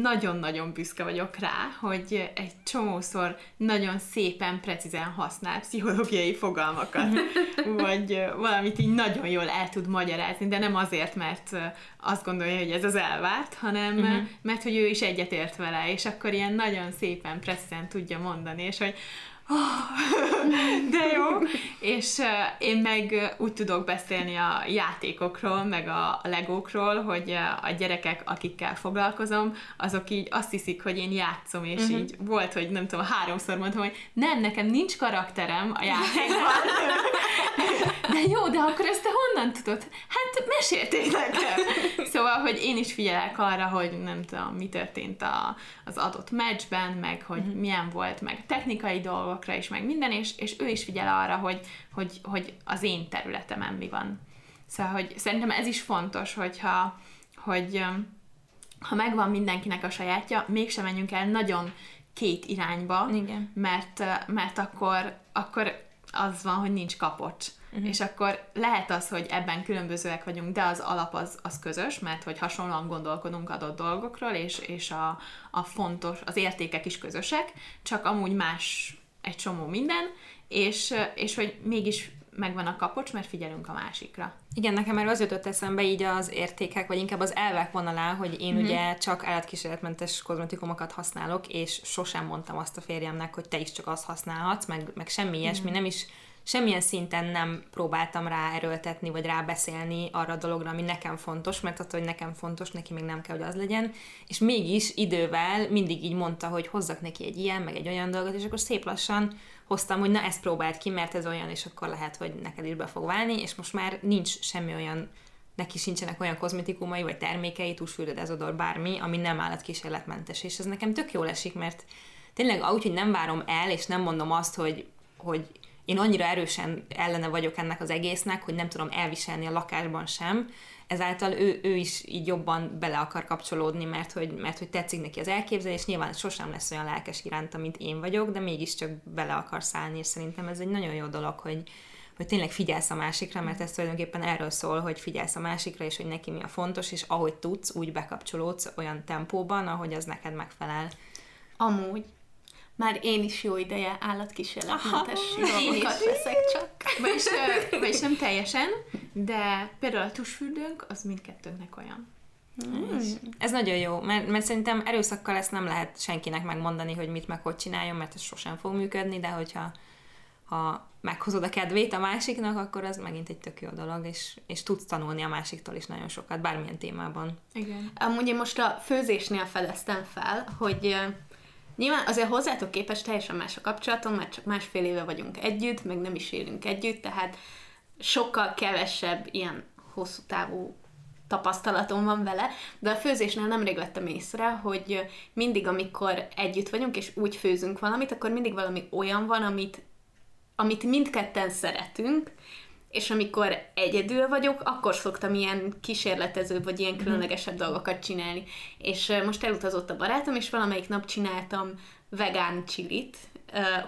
nagyon-nagyon büszke vagyok rá, hogy egy csomószor nagyon szépen, precízen használ pszichológiai fogalmakat, vagy valamit így nagyon jól el tud magyarázni, de nem azért, mert azt gondolja, hogy ez az elvárt, hanem uh-huh. mert hogy ő is egyetért vele, és akkor ilyen nagyon szépen, precízen tudja mondani, és hogy de jó. És én meg úgy tudok beszélni a játékokról, meg a legókról, hogy a gyerekek, akikkel foglalkozom, azok így azt hiszik, hogy én játszom, és uh-huh. így volt, hogy nem tudom, háromszor mondtam, hogy nem, nekem nincs karakterem a játékban. de jó, de akkor ezt te honnan tudod? Hát mesélték nekem. Szóval, hogy én is figyelek arra, hogy nem tudom, mi történt a, az adott meccsben, meg hogy uh-huh. milyen volt, meg technikai dolgokra is, meg minden, és, és ő is figyel arra, hogy, hogy, hogy az én területemen mi van. Szóval, hogy szerintem ez is fontos, hogyha, hogy ha megvan mindenkinek a sajátja, mégsem menjünk el nagyon két irányba, Igen. Mert, mert akkor, akkor az van, hogy nincs kapocs. Uh-huh. És akkor lehet az, hogy ebben különbözőek vagyunk, de az alap az, az közös, mert hogy hasonlóan gondolkodunk adott dolgokról, és, és a, a fontos, az értékek is közösek, csak amúgy más egy csomó minden, és, és hogy mégis megvan a kapocs, mert figyelünk a másikra.
Igen, nekem már az jutott eszembe így az értékek, vagy inkább az elvek vonalá, hogy én mm-hmm. ugye csak állatkísérletmentes kozmetikumokat használok, és sosem mondtam azt a férjemnek, hogy te is csak azt használhatsz, meg, meg semmi ilyesmi, mm-hmm. nem is semmilyen szinten nem próbáltam rá erőltetni, vagy rábeszélni arra a dologra, ami nekem fontos, mert attól, hogy nekem fontos, neki még nem kell, hogy az legyen, és mégis idővel mindig így mondta, hogy hozzak neki egy ilyen, meg egy olyan dolgot, és akkor szép lassan hoztam, hogy na ezt próbáld ki, mert ez olyan, és akkor lehet, hogy neked is be fog válni, és most már nincs semmi olyan neki sincsenek olyan kozmetikumai, vagy termékei, tusfürdő, dezodor, bármi, ami nem állatkísérletmentes. És ez nekem tök jól esik, mert tényleg úgy, hogy nem várom el, és nem mondom azt, hogy, hogy én annyira erősen ellene vagyok ennek az egésznek, hogy nem tudom elviselni a lakásban sem, ezáltal ő, ő is így jobban bele akar kapcsolódni, mert hogy, mert hogy tetszik neki az elképzelés, nyilván sosem lesz olyan lelkes iránta, mint én vagyok, de mégiscsak bele akar szállni, és szerintem ez egy nagyon jó dolog, hogy, hogy tényleg figyelsz a másikra, mert ez tulajdonképpen erről szól, hogy figyelsz a másikra, és hogy neki mi a fontos, és ahogy tudsz, úgy bekapcsolódsz olyan tempóban, ahogy az neked megfelel.
Amúgy. Már én is jó ideje állatkísérletmentes dolgokat veszek csak.
Vagyis, vagyis nem teljesen, de például a tusfürdőnk, az mindkettőnknek olyan.
Mm. Ez nagyon jó, mert, mert szerintem erőszakkal ezt nem lehet senkinek megmondani, hogy mit meg hogy csináljon, mert ez sosem fog működni, de hogyha ha meghozod a kedvét a másiknak, akkor az megint egy tök jó dolog, és, és tudsz tanulni a másiktól is nagyon sokat, bármilyen témában.
Igen. Amúgy én most a főzésnél fedeztem fel, hogy Nyilván azért hozzátok képest teljesen más a kapcsolatom, mert csak másfél éve vagyunk együtt, meg nem is élünk együtt, tehát sokkal kevesebb ilyen hosszú távú tapasztalatom van vele, de a főzésnél nemrég vettem észre, hogy mindig, amikor együtt vagyunk, és úgy főzünk valamit, akkor mindig valami olyan van, amit, amit mindketten szeretünk, és amikor egyedül vagyok, akkor szoktam ilyen kísérletező, vagy ilyen mhm. különlegesebb dolgokat csinálni. És most elutazott a barátom, és valamelyik nap csináltam vegán csilit,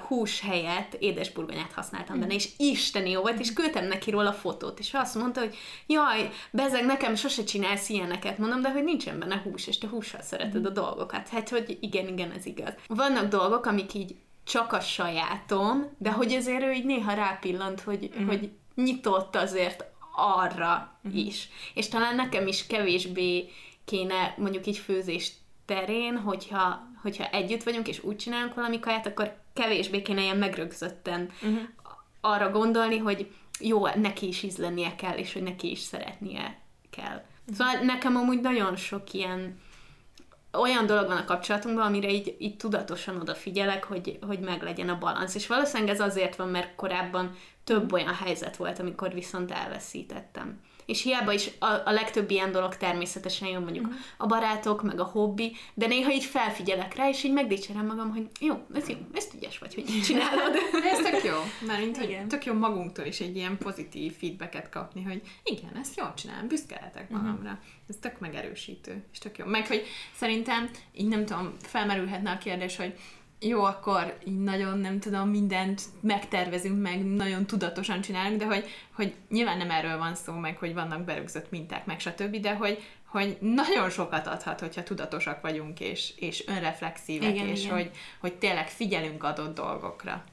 hús helyett édesburgonyát használtam benne, és isteni jó volt, és küldtem neki róla fotót, és azt mondta, hogy jaj, bezeg, nekem sose csinálsz ilyeneket, mondom, de hogy nincsen benne hús, és te hússal szereted a dolgokat. Hát, hogy igen, igen, ez igaz. Vannak dolgok, amik így csak a sajátom, de hogy azért ő így néha rápillant, hogy, mm. hogy nyitott azért arra mm. is. És talán nekem is kevésbé kéne mondjuk így főzés terén, hogyha, hogyha együtt vagyunk, és úgy csinálunk valami kaját, akkor kevésbé kéne ilyen megrögzötten uh-huh. arra gondolni, hogy jó, neki is ízlenie kell, és hogy neki is szeretnie kell. Uh-huh. Szóval nekem amúgy nagyon sok ilyen olyan dolog van a kapcsolatunkban, amire így, így tudatosan odafigyelek, hogy, hogy meglegyen a balansz. És valószínűleg ez azért van, mert korábban több olyan helyzet volt, amikor viszont elveszítettem. És hiába is a, a legtöbb ilyen dolog természetesen jön mondjuk uh-huh. a barátok, meg a hobbi, de néha így felfigyelek rá, és így megdicsérem magam, hogy jó, ez jó, ezt ügyes vagy, hogy így csinálod.
Ez tök jó, mert hogy tök jó magunktól is egy ilyen pozitív feedbacket kapni, hogy igen, ezt jól csinálom, büszke lehetek mhm. magamra. Uh-huh. Ez tök megerősítő, és tök jó. Meg, hogy szerintem, így nem tudom, felmerülhetne a kérdés, hogy jó, akkor így nagyon nem tudom, mindent megtervezünk, meg nagyon tudatosan csinálunk, de hogy, hogy nyilván nem erről van szó, meg hogy vannak berögzött minták, meg stb., de hogy, hogy nagyon sokat adhat, hogyha tudatosak vagyunk, és, és önreflexívek, igen, és igen. Hogy, hogy tényleg figyelünk adott dolgokra.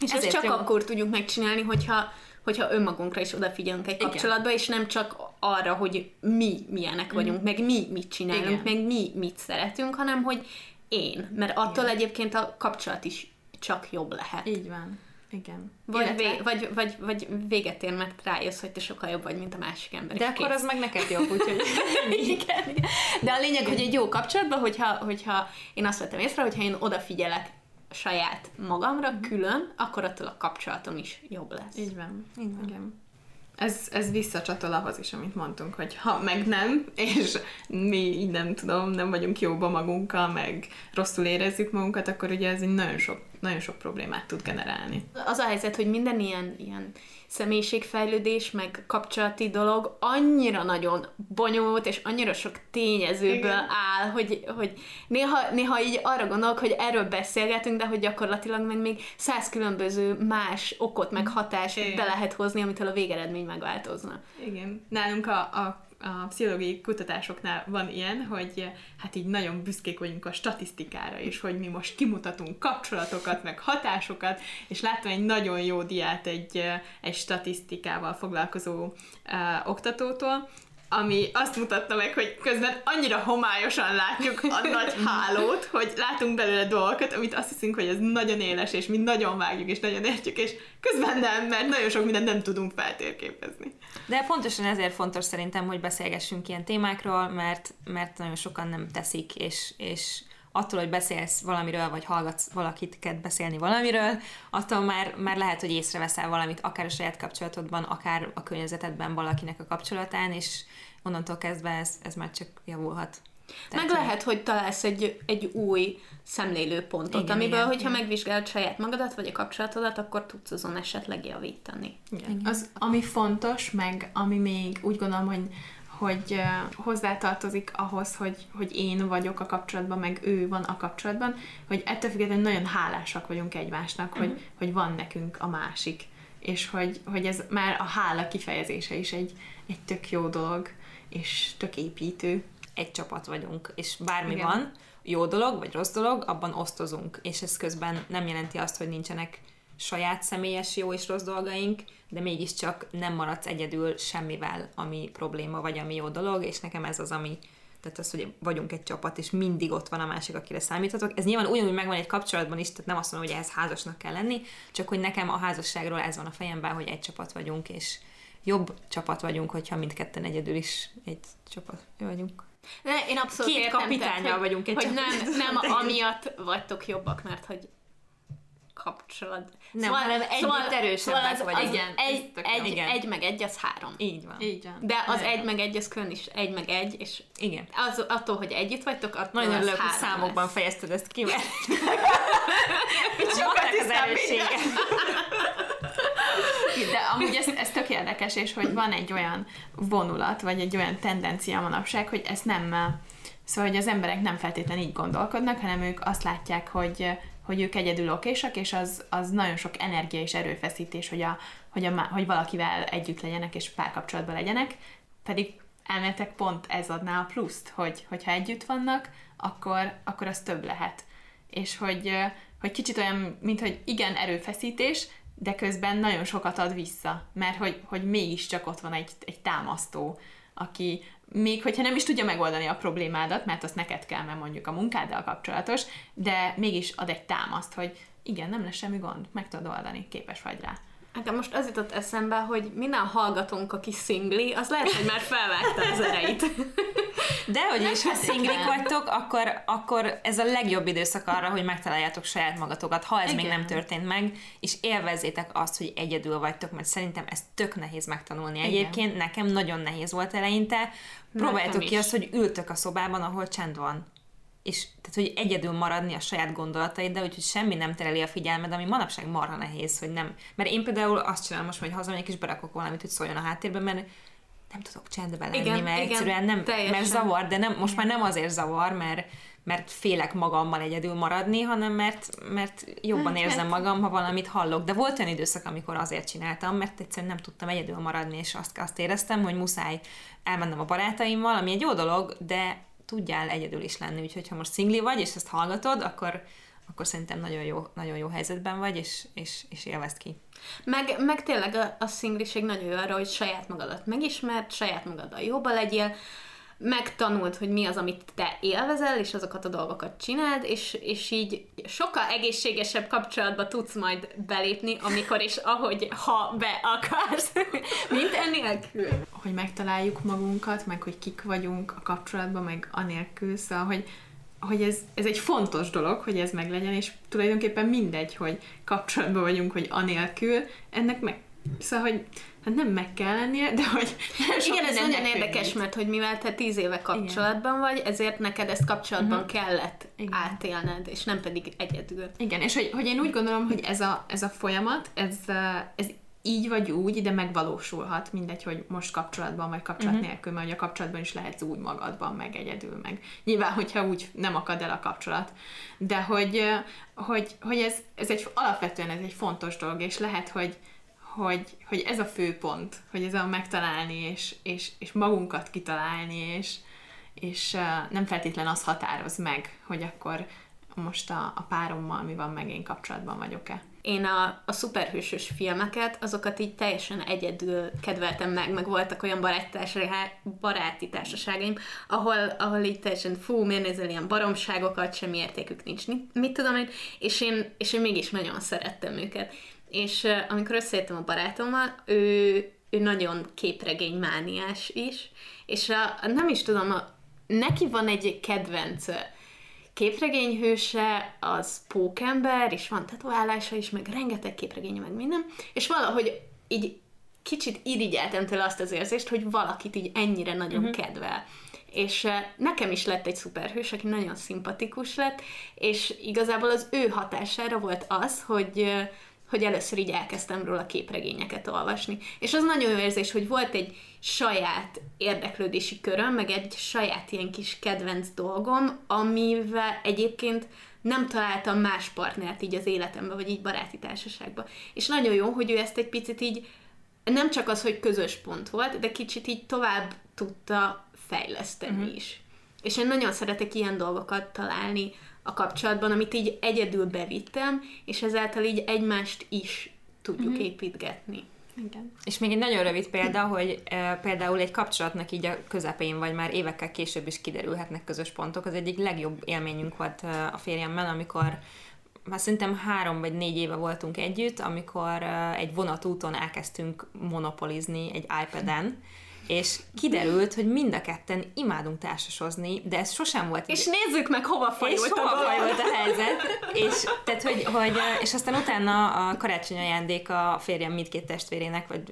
És ezt csak jó. akkor tudjuk megcsinálni, hogyha, hogyha önmagunkra is odafigyelünk egy kapcsolatba, és nem csak arra, hogy mi milyenek vagyunk, mm. meg mi mit csinálunk, Igen. meg mi mit szeretünk, hanem hogy én, mert attól Igen. egyébként a kapcsolat is csak jobb lehet.
Így van. Igen.
Vagy, Illetve... vé, vagy, vagy, vagy véget ér, mert rájössz, hogy te sokkal jobb vagy, mint a másik ember.
De akkor kész. az meg neked jobb, úgyhogy...
igen, igen. De a lényeg, hogy egy jó kapcsolatban, hogyha, hogyha én azt vettem észre, hogyha én odafigyelek saját magamra mm. külön, akkor attól a kapcsolatom is jobb lesz.
Így van. Van. Igen ez, ez visszacsatol ahhoz is, amit mondtunk, hogy ha meg nem, és mi így nem tudom, nem vagyunk jóba magunkkal, meg rosszul érezzük magunkat, akkor ugye ez egy nagyon sok, nagyon sok problémát tud generálni.
Az a helyzet, hogy minden ilyen, ilyen személyiségfejlődés, meg kapcsolati dolog annyira nagyon bonyolult, és annyira sok tényezőből Igen. áll, hogy, hogy néha, néha így arra gondolok, hogy erről beszélgetünk, de hogy gyakorlatilag meg még száz különböző más okot, meg hatást Igen. be lehet hozni, amitől a végeredmény megváltozna.
Igen. Nálunk a, a a pszichológiai kutatásoknál van ilyen, hogy hát így nagyon büszkék vagyunk a statisztikára, és hogy mi most kimutatunk kapcsolatokat, meg hatásokat, és láttam egy nagyon jó diát egy, egy statisztikával foglalkozó uh, oktatótól, ami azt mutatta meg, hogy közben annyira homályosan látjuk a nagy hálót, hogy látunk belőle dolgokat, amit azt hiszünk, hogy ez nagyon éles, és mi nagyon vágjuk, és nagyon értjük, és közben nem, mert nagyon sok mindent nem tudunk feltérképezni.
De pontosan ezért fontos szerintem, hogy beszélgessünk ilyen témákról, mert, mert nagyon sokan nem teszik, és, és attól, hogy beszélsz valamiről, vagy hallgatsz valakit beszélni valamiről, attól már, már lehet, hogy észreveszel valamit, akár a saját kapcsolatodban, akár a környezetedben valakinek a kapcsolatán, és onnantól kezdve ez, ez már csak javulhat.
Tehát Meg lehet, hogy találsz egy, egy új szemlélőpontot, igen, amiből, igen, hogyha igen. megvizsgálod saját magadat, vagy a kapcsolatodat, akkor tudsz azon esetleg javítani.
Igen. igen. Az, ami fontos, meg ami még úgy gondolom, hogy hogy hozzátartozik ahhoz, hogy, hogy én vagyok a kapcsolatban, meg ő van a kapcsolatban, hogy ettől függetlenül nagyon hálásak vagyunk egymásnak, uh-huh. hogy, mhm. hogy van nekünk a másik. És hogy, hogy ez már a hála kifejezése is egy, egy tök jó dolog, és tök építő.
Egy csapat vagyunk, és bármi Igen. van, jó dolog, vagy rossz dolog, abban osztozunk, és ez közben nem jelenti azt, hogy nincsenek saját személyes jó és rossz dolgaink, de mégiscsak nem maradsz egyedül semmivel, ami probléma, vagy ami jó dolog, és nekem ez az, ami, tehát az, hogy vagyunk egy csapat, és mindig ott van a másik, akire számíthatok. Ez nyilván ugyanúgy megvan egy kapcsolatban is, tehát nem azt mondom, hogy ehhez házasnak kell lenni, csak hogy nekem a házasságról ez van a fejemben, hogy egy csapat vagyunk, és jobb csapat vagyunk, hogyha mindketten egyedül is egy csapat vagyunk.
De én abszolút
Két kapitányal vagyunk egy
hogy nem, nem amiatt vagytok jobbak, mert hogy kapcsolat.
Nem, szóval, hanem együtt szóval, erősebbek
szóval vagy. Igen, egy, egy, igen. egy meg egy, az három.
Így van. Így
van. De az egy meg egy, az külön is egy meg egy, és
igen.
Az, attól, hogy együtt vagytok, attól
Nagyon örülök, hogy számokban lesz. fejezted ezt ki, mert sokat az erőssége.
Amúgy ez, ez tök érdekes, és hogy van egy olyan vonulat, vagy egy olyan tendencia manapság, hogy ezt nem Szóval, hogy az emberek nem feltétlenül így gondolkodnak, hanem ők azt látják, hogy hogy ők egyedül okésak, és az, az nagyon sok energia és erőfeszítés, hogy, a, hogy, a, hogy valakivel együtt legyenek, és párkapcsolatban legyenek, pedig elméletek pont ez adná a pluszt, hogy, hogyha együtt vannak, akkor, akkor az több lehet. És hogy, hogy kicsit olyan, mint hogy igen, erőfeszítés, de közben nagyon sokat ad vissza, mert hogy, hogy mégiscsak ott van egy, egy támasztó, aki még hogyha nem is tudja megoldani a problémádat, mert azt neked kell, mert mondjuk a munkáddal kapcsolatos, de mégis ad egy támaszt, hogy igen, nem lesz semmi gond, meg tudod oldani, képes vagy rá.
Nekem most az jutott eszembe, hogy minden hallgatónk, aki szingli, az lehet, hogy már felvágta az ereit.
De hogy is, ha szinglik vagytok, akkor, akkor ez a legjobb időszak arra, hogy megtaláljátok saját magatokat, ha ez Igen. még nem történt meg, és élvezzétek azt, hogy egyedül vagytok, mert szerintem ez tök nehéz megtanulni. Igen. Egyébként nekem nagyon nehéz volt eleinte. Próbáljátok ki azt, hogy ültök a szobában, ahol csend van és tehát, hogy egyedül maradni a saját gondolataid, de úgyhogy semmi nem tereli a figyelmed, ami manapság marha nehéz, hogy nem. Mert én például azt csinálom most, hogy hazamegyek és berakok valamit, hogy szóljon a háttérben, mert nem tudok csendbe lenni, igen, mert igen, egyszerűen nem, teljesen. mert zavar, de nem, most már nem azért zavar, mert, mert félek magammal egyedül maradni, hanem mert, mert jobban hát, érzem hát. magam, ha valamit hallok. De volt olyan időszak, amikor azért csináltam, mert egyszerűen nem tudtam egyedül maradni, és azt, azt éreztem, hogy muszáj elmennem a barátaimmal, ami egy jó dolog, de tudjál egyedül is lenni, úgyhogy ha most szingli vagy, és ezt hallgatod, akkor, akkor szerintem nagyon jó, nagyon jó helyzetben vagy, és, és, és élvezd ki.
Meg, meg tényleg a, a szingliség nagyon jó arra, hogy saját magadat megismert, saját magaddal jobban legyél, megtanult, hogy mi az, amit te élvezel, és azokat a dolgokat csináld, és, és így sokkal egészségesebb kapcsolatba tudsz majd belépni, amikor és ahogy, ha be akarsz, mint ennélkül.
Hogy megtaláljuk magunkat, meg hogy kik vagyunk a kapcsolatban, meg anélkül, szóval, hogy hogy ez, ez egy fontos dolog, hogy ez meglegyen, és tulajdonképpen mindegy, hogy kapcsolatban vagyunk, hogy anélkül, ennek meg, szóval, hogy hát nem meg kell lennie, de hogy
Igen, ez nagyon érdekes, mert hogy mivel te tíz éve kapcsolatban Igen. vagy, ezért neked ezt kapcsolatban uh-huh. kellett Igen. átélned, és nem pedig egyedül.
Igen, és hogy, hogy én úgy gondolom, hogy ez a, ez a folyamat, ez, ez így vagy úgy, de megvalósulhat, mindegy, hogy most kapcsolatban vagy kapcsolat uh-huh. nélkül, mert a kapcsolatban is lehetsz úgy magadban, meg egyedül, meg nyilván, hogyha úgy nem akad el a kapcsolat. De hogy, hogy, hogy ez, ez egy alapvetően ez egy fontos dolog, és lehet, hogy, hogy, hogy ez a fő pont, hogy ez a megtalálni, és, és, és magunkat kitalálni, és, és nem feltétlen az határoz meg, hogy akkor most a, a párommal mi van, meg én kapcsolatban vagyok-e.
Én a, a szuperhősös filmeket, azokat így teljesen egyedül kedveltem meg, meg voltak olyan baráti társaságaim, ahol, ahol így teljesen fú, miért nézel ilyen baromságokat, semmi értékük nincs. Mit tudom én, és én, és én mégis nagyon szerettem őket. És amikor összejöttem a barátommal, ő, ő nagyon képregénymániás is, és a, nem is tudom, a, neki van egy kedvenc képregényhőse, az pókember, és van tetoválása is, meg rengeteg képregénye, meg minden, és valahogy így kicsit irigyeltem tőle azt az érzést, hogy valakit így ennyire nagyon uh-huh. kedvel. És nekem is lett egy szuperhős, aki nagyon szimpatikus lett, és igazából az ő hatására volt az, hogy hogy először így elkezdtem róla képregényeket olvasni. És az nagyon jó érzés, hogy volt egy saját érdeklődési köröm, meg egy saját ilyen kis kedvenc dolgom, amivel egyébként nem találtam más partnert így az életemben, vagy így baráti társaságban. És nagyon jó, hogy ő ezt egy picit így, nem csak az, hogy közös pont volt, de kicsit így tovább tudta fejleszteni uh-huh. is. És én nagyon szeretek ilyen dolgokat találni a kapcsolatban, amit így egyedül bevittem, és ezáltal így egymást is tudjuk uh-huh. építgetni.
Igen. És még egy nagyon rövid példa, hogy e, például egy kapcsolatnak így a közepén, vagy már évekkel később is kiderülhetnek közös pontok. Az egyik legjobb élményünk volt a férjemmel, amikor már szerintem három vagy négy éve voltunk együtt, amikor egy vonatúton elkezdtünk monopolizni egy iPad-en, és kiderült, hogy mind a ketten imádunk társasozni, de ez sosem volt.
És nézzük meg, hova fajult
és hova fajult a helyzet. És, tehát, hogy, hogy, és aztán utána a karácsony ajándék a férjem mindkét testvérének, vagy,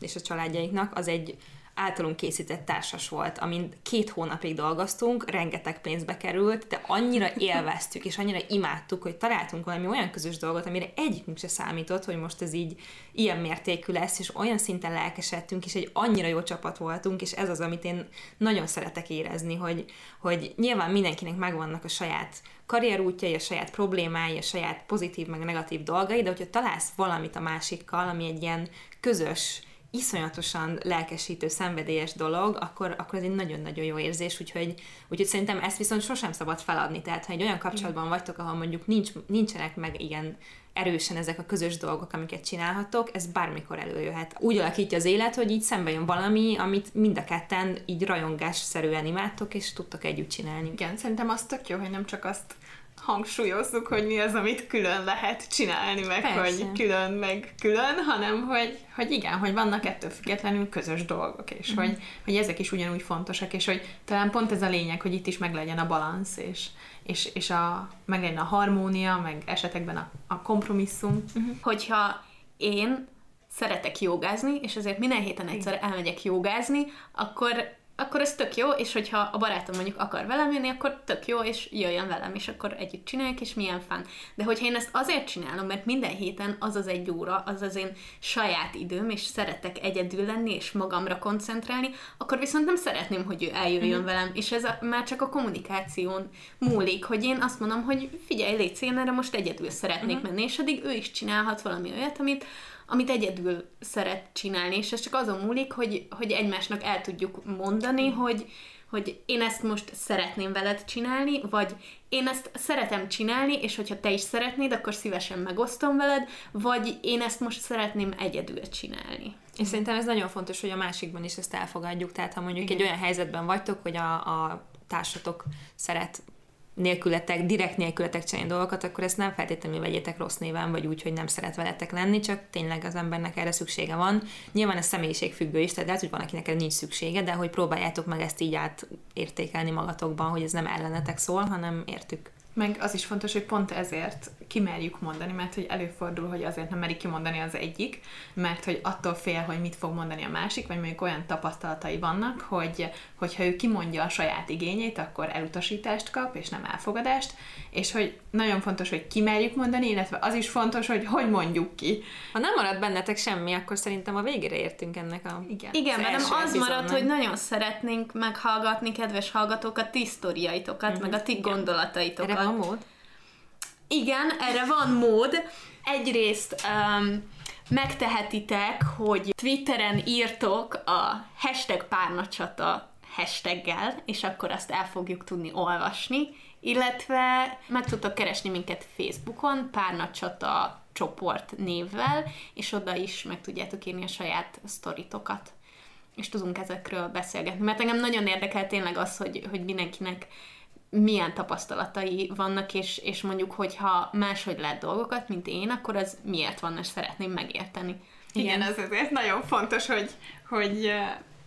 és a családjaiknak, az egy általunk készített társas volt, amin két hónapig dolgoztunk, rengeteg pénzbe került, de annyira élveztük, és annyira imádtuk, hogy találtunk valami olyan közös dolgot, amire egyikünk se számított, hogy most ez így ilyen mértékű lesz, és olyan szinten lelkesedtünk, és egy annyira jó csapat voltunk, és ez az, amit én nagyon szeretek érezni, hogy, hogy nyilván mindenkinek megvannak a saját karrierútjai, a saját problémái, a saját pozitív meg negatív dolgai, de hogyha találsz valamit a másikkal, ami egy ilyen közös, iszonyatosan lelkesítő, szenvedélyes dolog, akkor, akkor ez egy nagyon-nagyon jó érzés, úgyhogy, úgyhogy szerintem ezt viszont sosem szabad feladni. Tehát, ha egy olyan kapcsolatban vagytok, ahol mondjuk nincs, nincsenek meg ilyen erősen ezek a közös dolgok, amiket csinálhatok, ez bármikor előjöhet. Úgy alakítja az élet, hogy így szembe jön valami, amit mind a ketten így rajongásszerűen imádtok, és tudtok együtt csinálni.
Igen, szerintem az tök jó, hogy nem csak azt hangsúlyozzuk, hogy mi az, amit külön lehet csinálni, meg Persze. hogy külön, meg külön, hanem hogy, hogy igen, hogy vannak ettől függetlenül közös dolgok, és mm. hogy, hogy ezek is ugyanúgy fontosak, és hogy talán pont ez a lényeg, hogy itt is meglegyen a balansz, és, és, és a, meglegyen a harmónia, meg esetekben a, a kompromisszum.
Mm-hmm. Hogyha én szeretek jogázni, és ezért minden héten egyszer elmegyek jogázni, akkor akkor ez tök jó, és hogyha a barátom mondjuk akar velem jönni, akkor tök jó, és jöjjön velem, és akkor együtt csináljuk, és milyen fán. De hogyha én ezt azért csinálom, mert minden héten az az egy óra, az az én saját időm, és szeretek egyedül lenni, és magamra koncentrálni, akkor viszont nem szeretném, hogy ő eljöjjön mm-hmm. velem, és ez a, már csak a kommunikáción múlik, hogy én azt mondom, hogy figyelj, légy én erre most egyedül szeretnék mm-hmm. menni, és addig ő is csinálhat valami olyat, amit amit egyedül szeret csinálni, és ez csak azon múlik, hogy, hogy egymásnak el tudjuk mondani, hogy, hogy én ezt most szeretném veled csinálni, vagy én ezt szeretem csinálni, és hogyha te is szeretnéd, akkor szívesen megosztom veled, vagy én ezt most szeretném egyedül csinálni.
És szerintem ez nagyon fontos, hogy a másikban is ezt elfogadjuk. Tehát ha mondjuk Igen. egy olyan helyzetben vagytok, hogy a, a társatok szeret nélkületek, direkt nélkületek csinálni dolgokat, akkor ezt nem feltétlenül vegyétek rossz néven, vagy úgy, hogy nem szeret veletek lenni, csak tényleg az embernek erre szüksége van. Nyilván ez személyiségfüggő is, tehát lehet, hogy van, akinek erre nincs szüksége, de hogy próbáljátok meg ezt így átértékelni magatokban, hogy ez nem ellenetek szól, hanem értük.
Meg az is fontos, hogy pont ezért kimerjük mondani, mert hogy előfordul, hogy azért nem merik kimondani az egyik, mert hogy attól fél, hogy mit fog mondani a másik, vagy mondjuk olyan tapasztalatai vannak, hogy hogyha ő kimondja a saját igényét, akkor elutasítást kap, és nem elfogadást, és hogy nagyon fontos, hogy kimerjük mondani, illetve az is fontos, hogy hogy mondjuk ki.
Ha nem marad bennetek semmi, akkor szerintem a végére értünk ennek a
Igen, Igen mert nem az maradt, hogy nagyon szeretnénk meghallgatni, kedves hallgatók, a ti sztoriaitokat, mm-hmm. meg a ti gondolataitokat.
Erre van mód?
Igen, erre van mód. Egyrészt um, megtehetitek, hogy Twitteren írtok a hashtag párnacsata hashtaggel, és akkor azt el fogjuk tudni olvasni, illetve meg tudtok keresni minket Facebookon, párnacsata csoport névvel, és oda is meg tudjátok írni a saját sztoritokat és tudunk ezekről beszélgetni. Mert engem nagyon érdekel tényleg az, hogy, hogy mindenkinek milyen tapasztalatai vannak, és, és mondjuk, hogyha máshogy lát dolgokat, mint én, akkor az miért van, és szeretném megérteni.
Igen, Igen ez azért nagyon fontos, hogy, hogy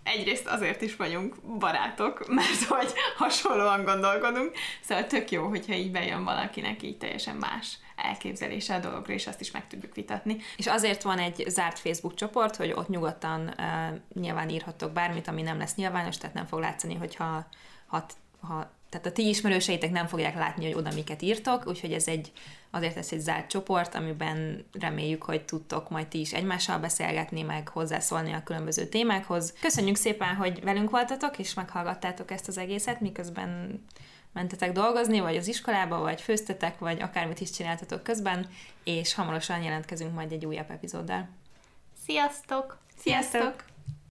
egyrészt azért is vagyunk barátok, mert hogy hasonlóan gondolkodunk, szóval tök jó, hogyha így bejön valakinek így teljesen más elképzelése a dologra, és azt is meg tudjuk vitatni.
És azért van egy zárt Facebook csoport, hogy ott nyugodtan uh, nyilván írhatok bármit, ami nem lesz nyilvános, tehát nem fog látszani, hogyha ha, ha tehát a ti ismerőseitek nem fogják látni, hogy oda miket írtok, úgyhogy ez egy, azért ez egy zárt csoport, amiben reméljük, hogy tudtok majd ti is egymással beszélgetni, meg hozzászólni a különböző témákhoz. Köszönjük szépen, hogy velünk voltatok, és meghallgattátok ezt az egészet, miközben mentetek dolgozni, vagy az iskolába, vagy főztetek, vagy akármit is csináltatok közben, és hamarosan jelentkezünk majd egy újabb epizóddal.
Sziasztok!
Sziasztok!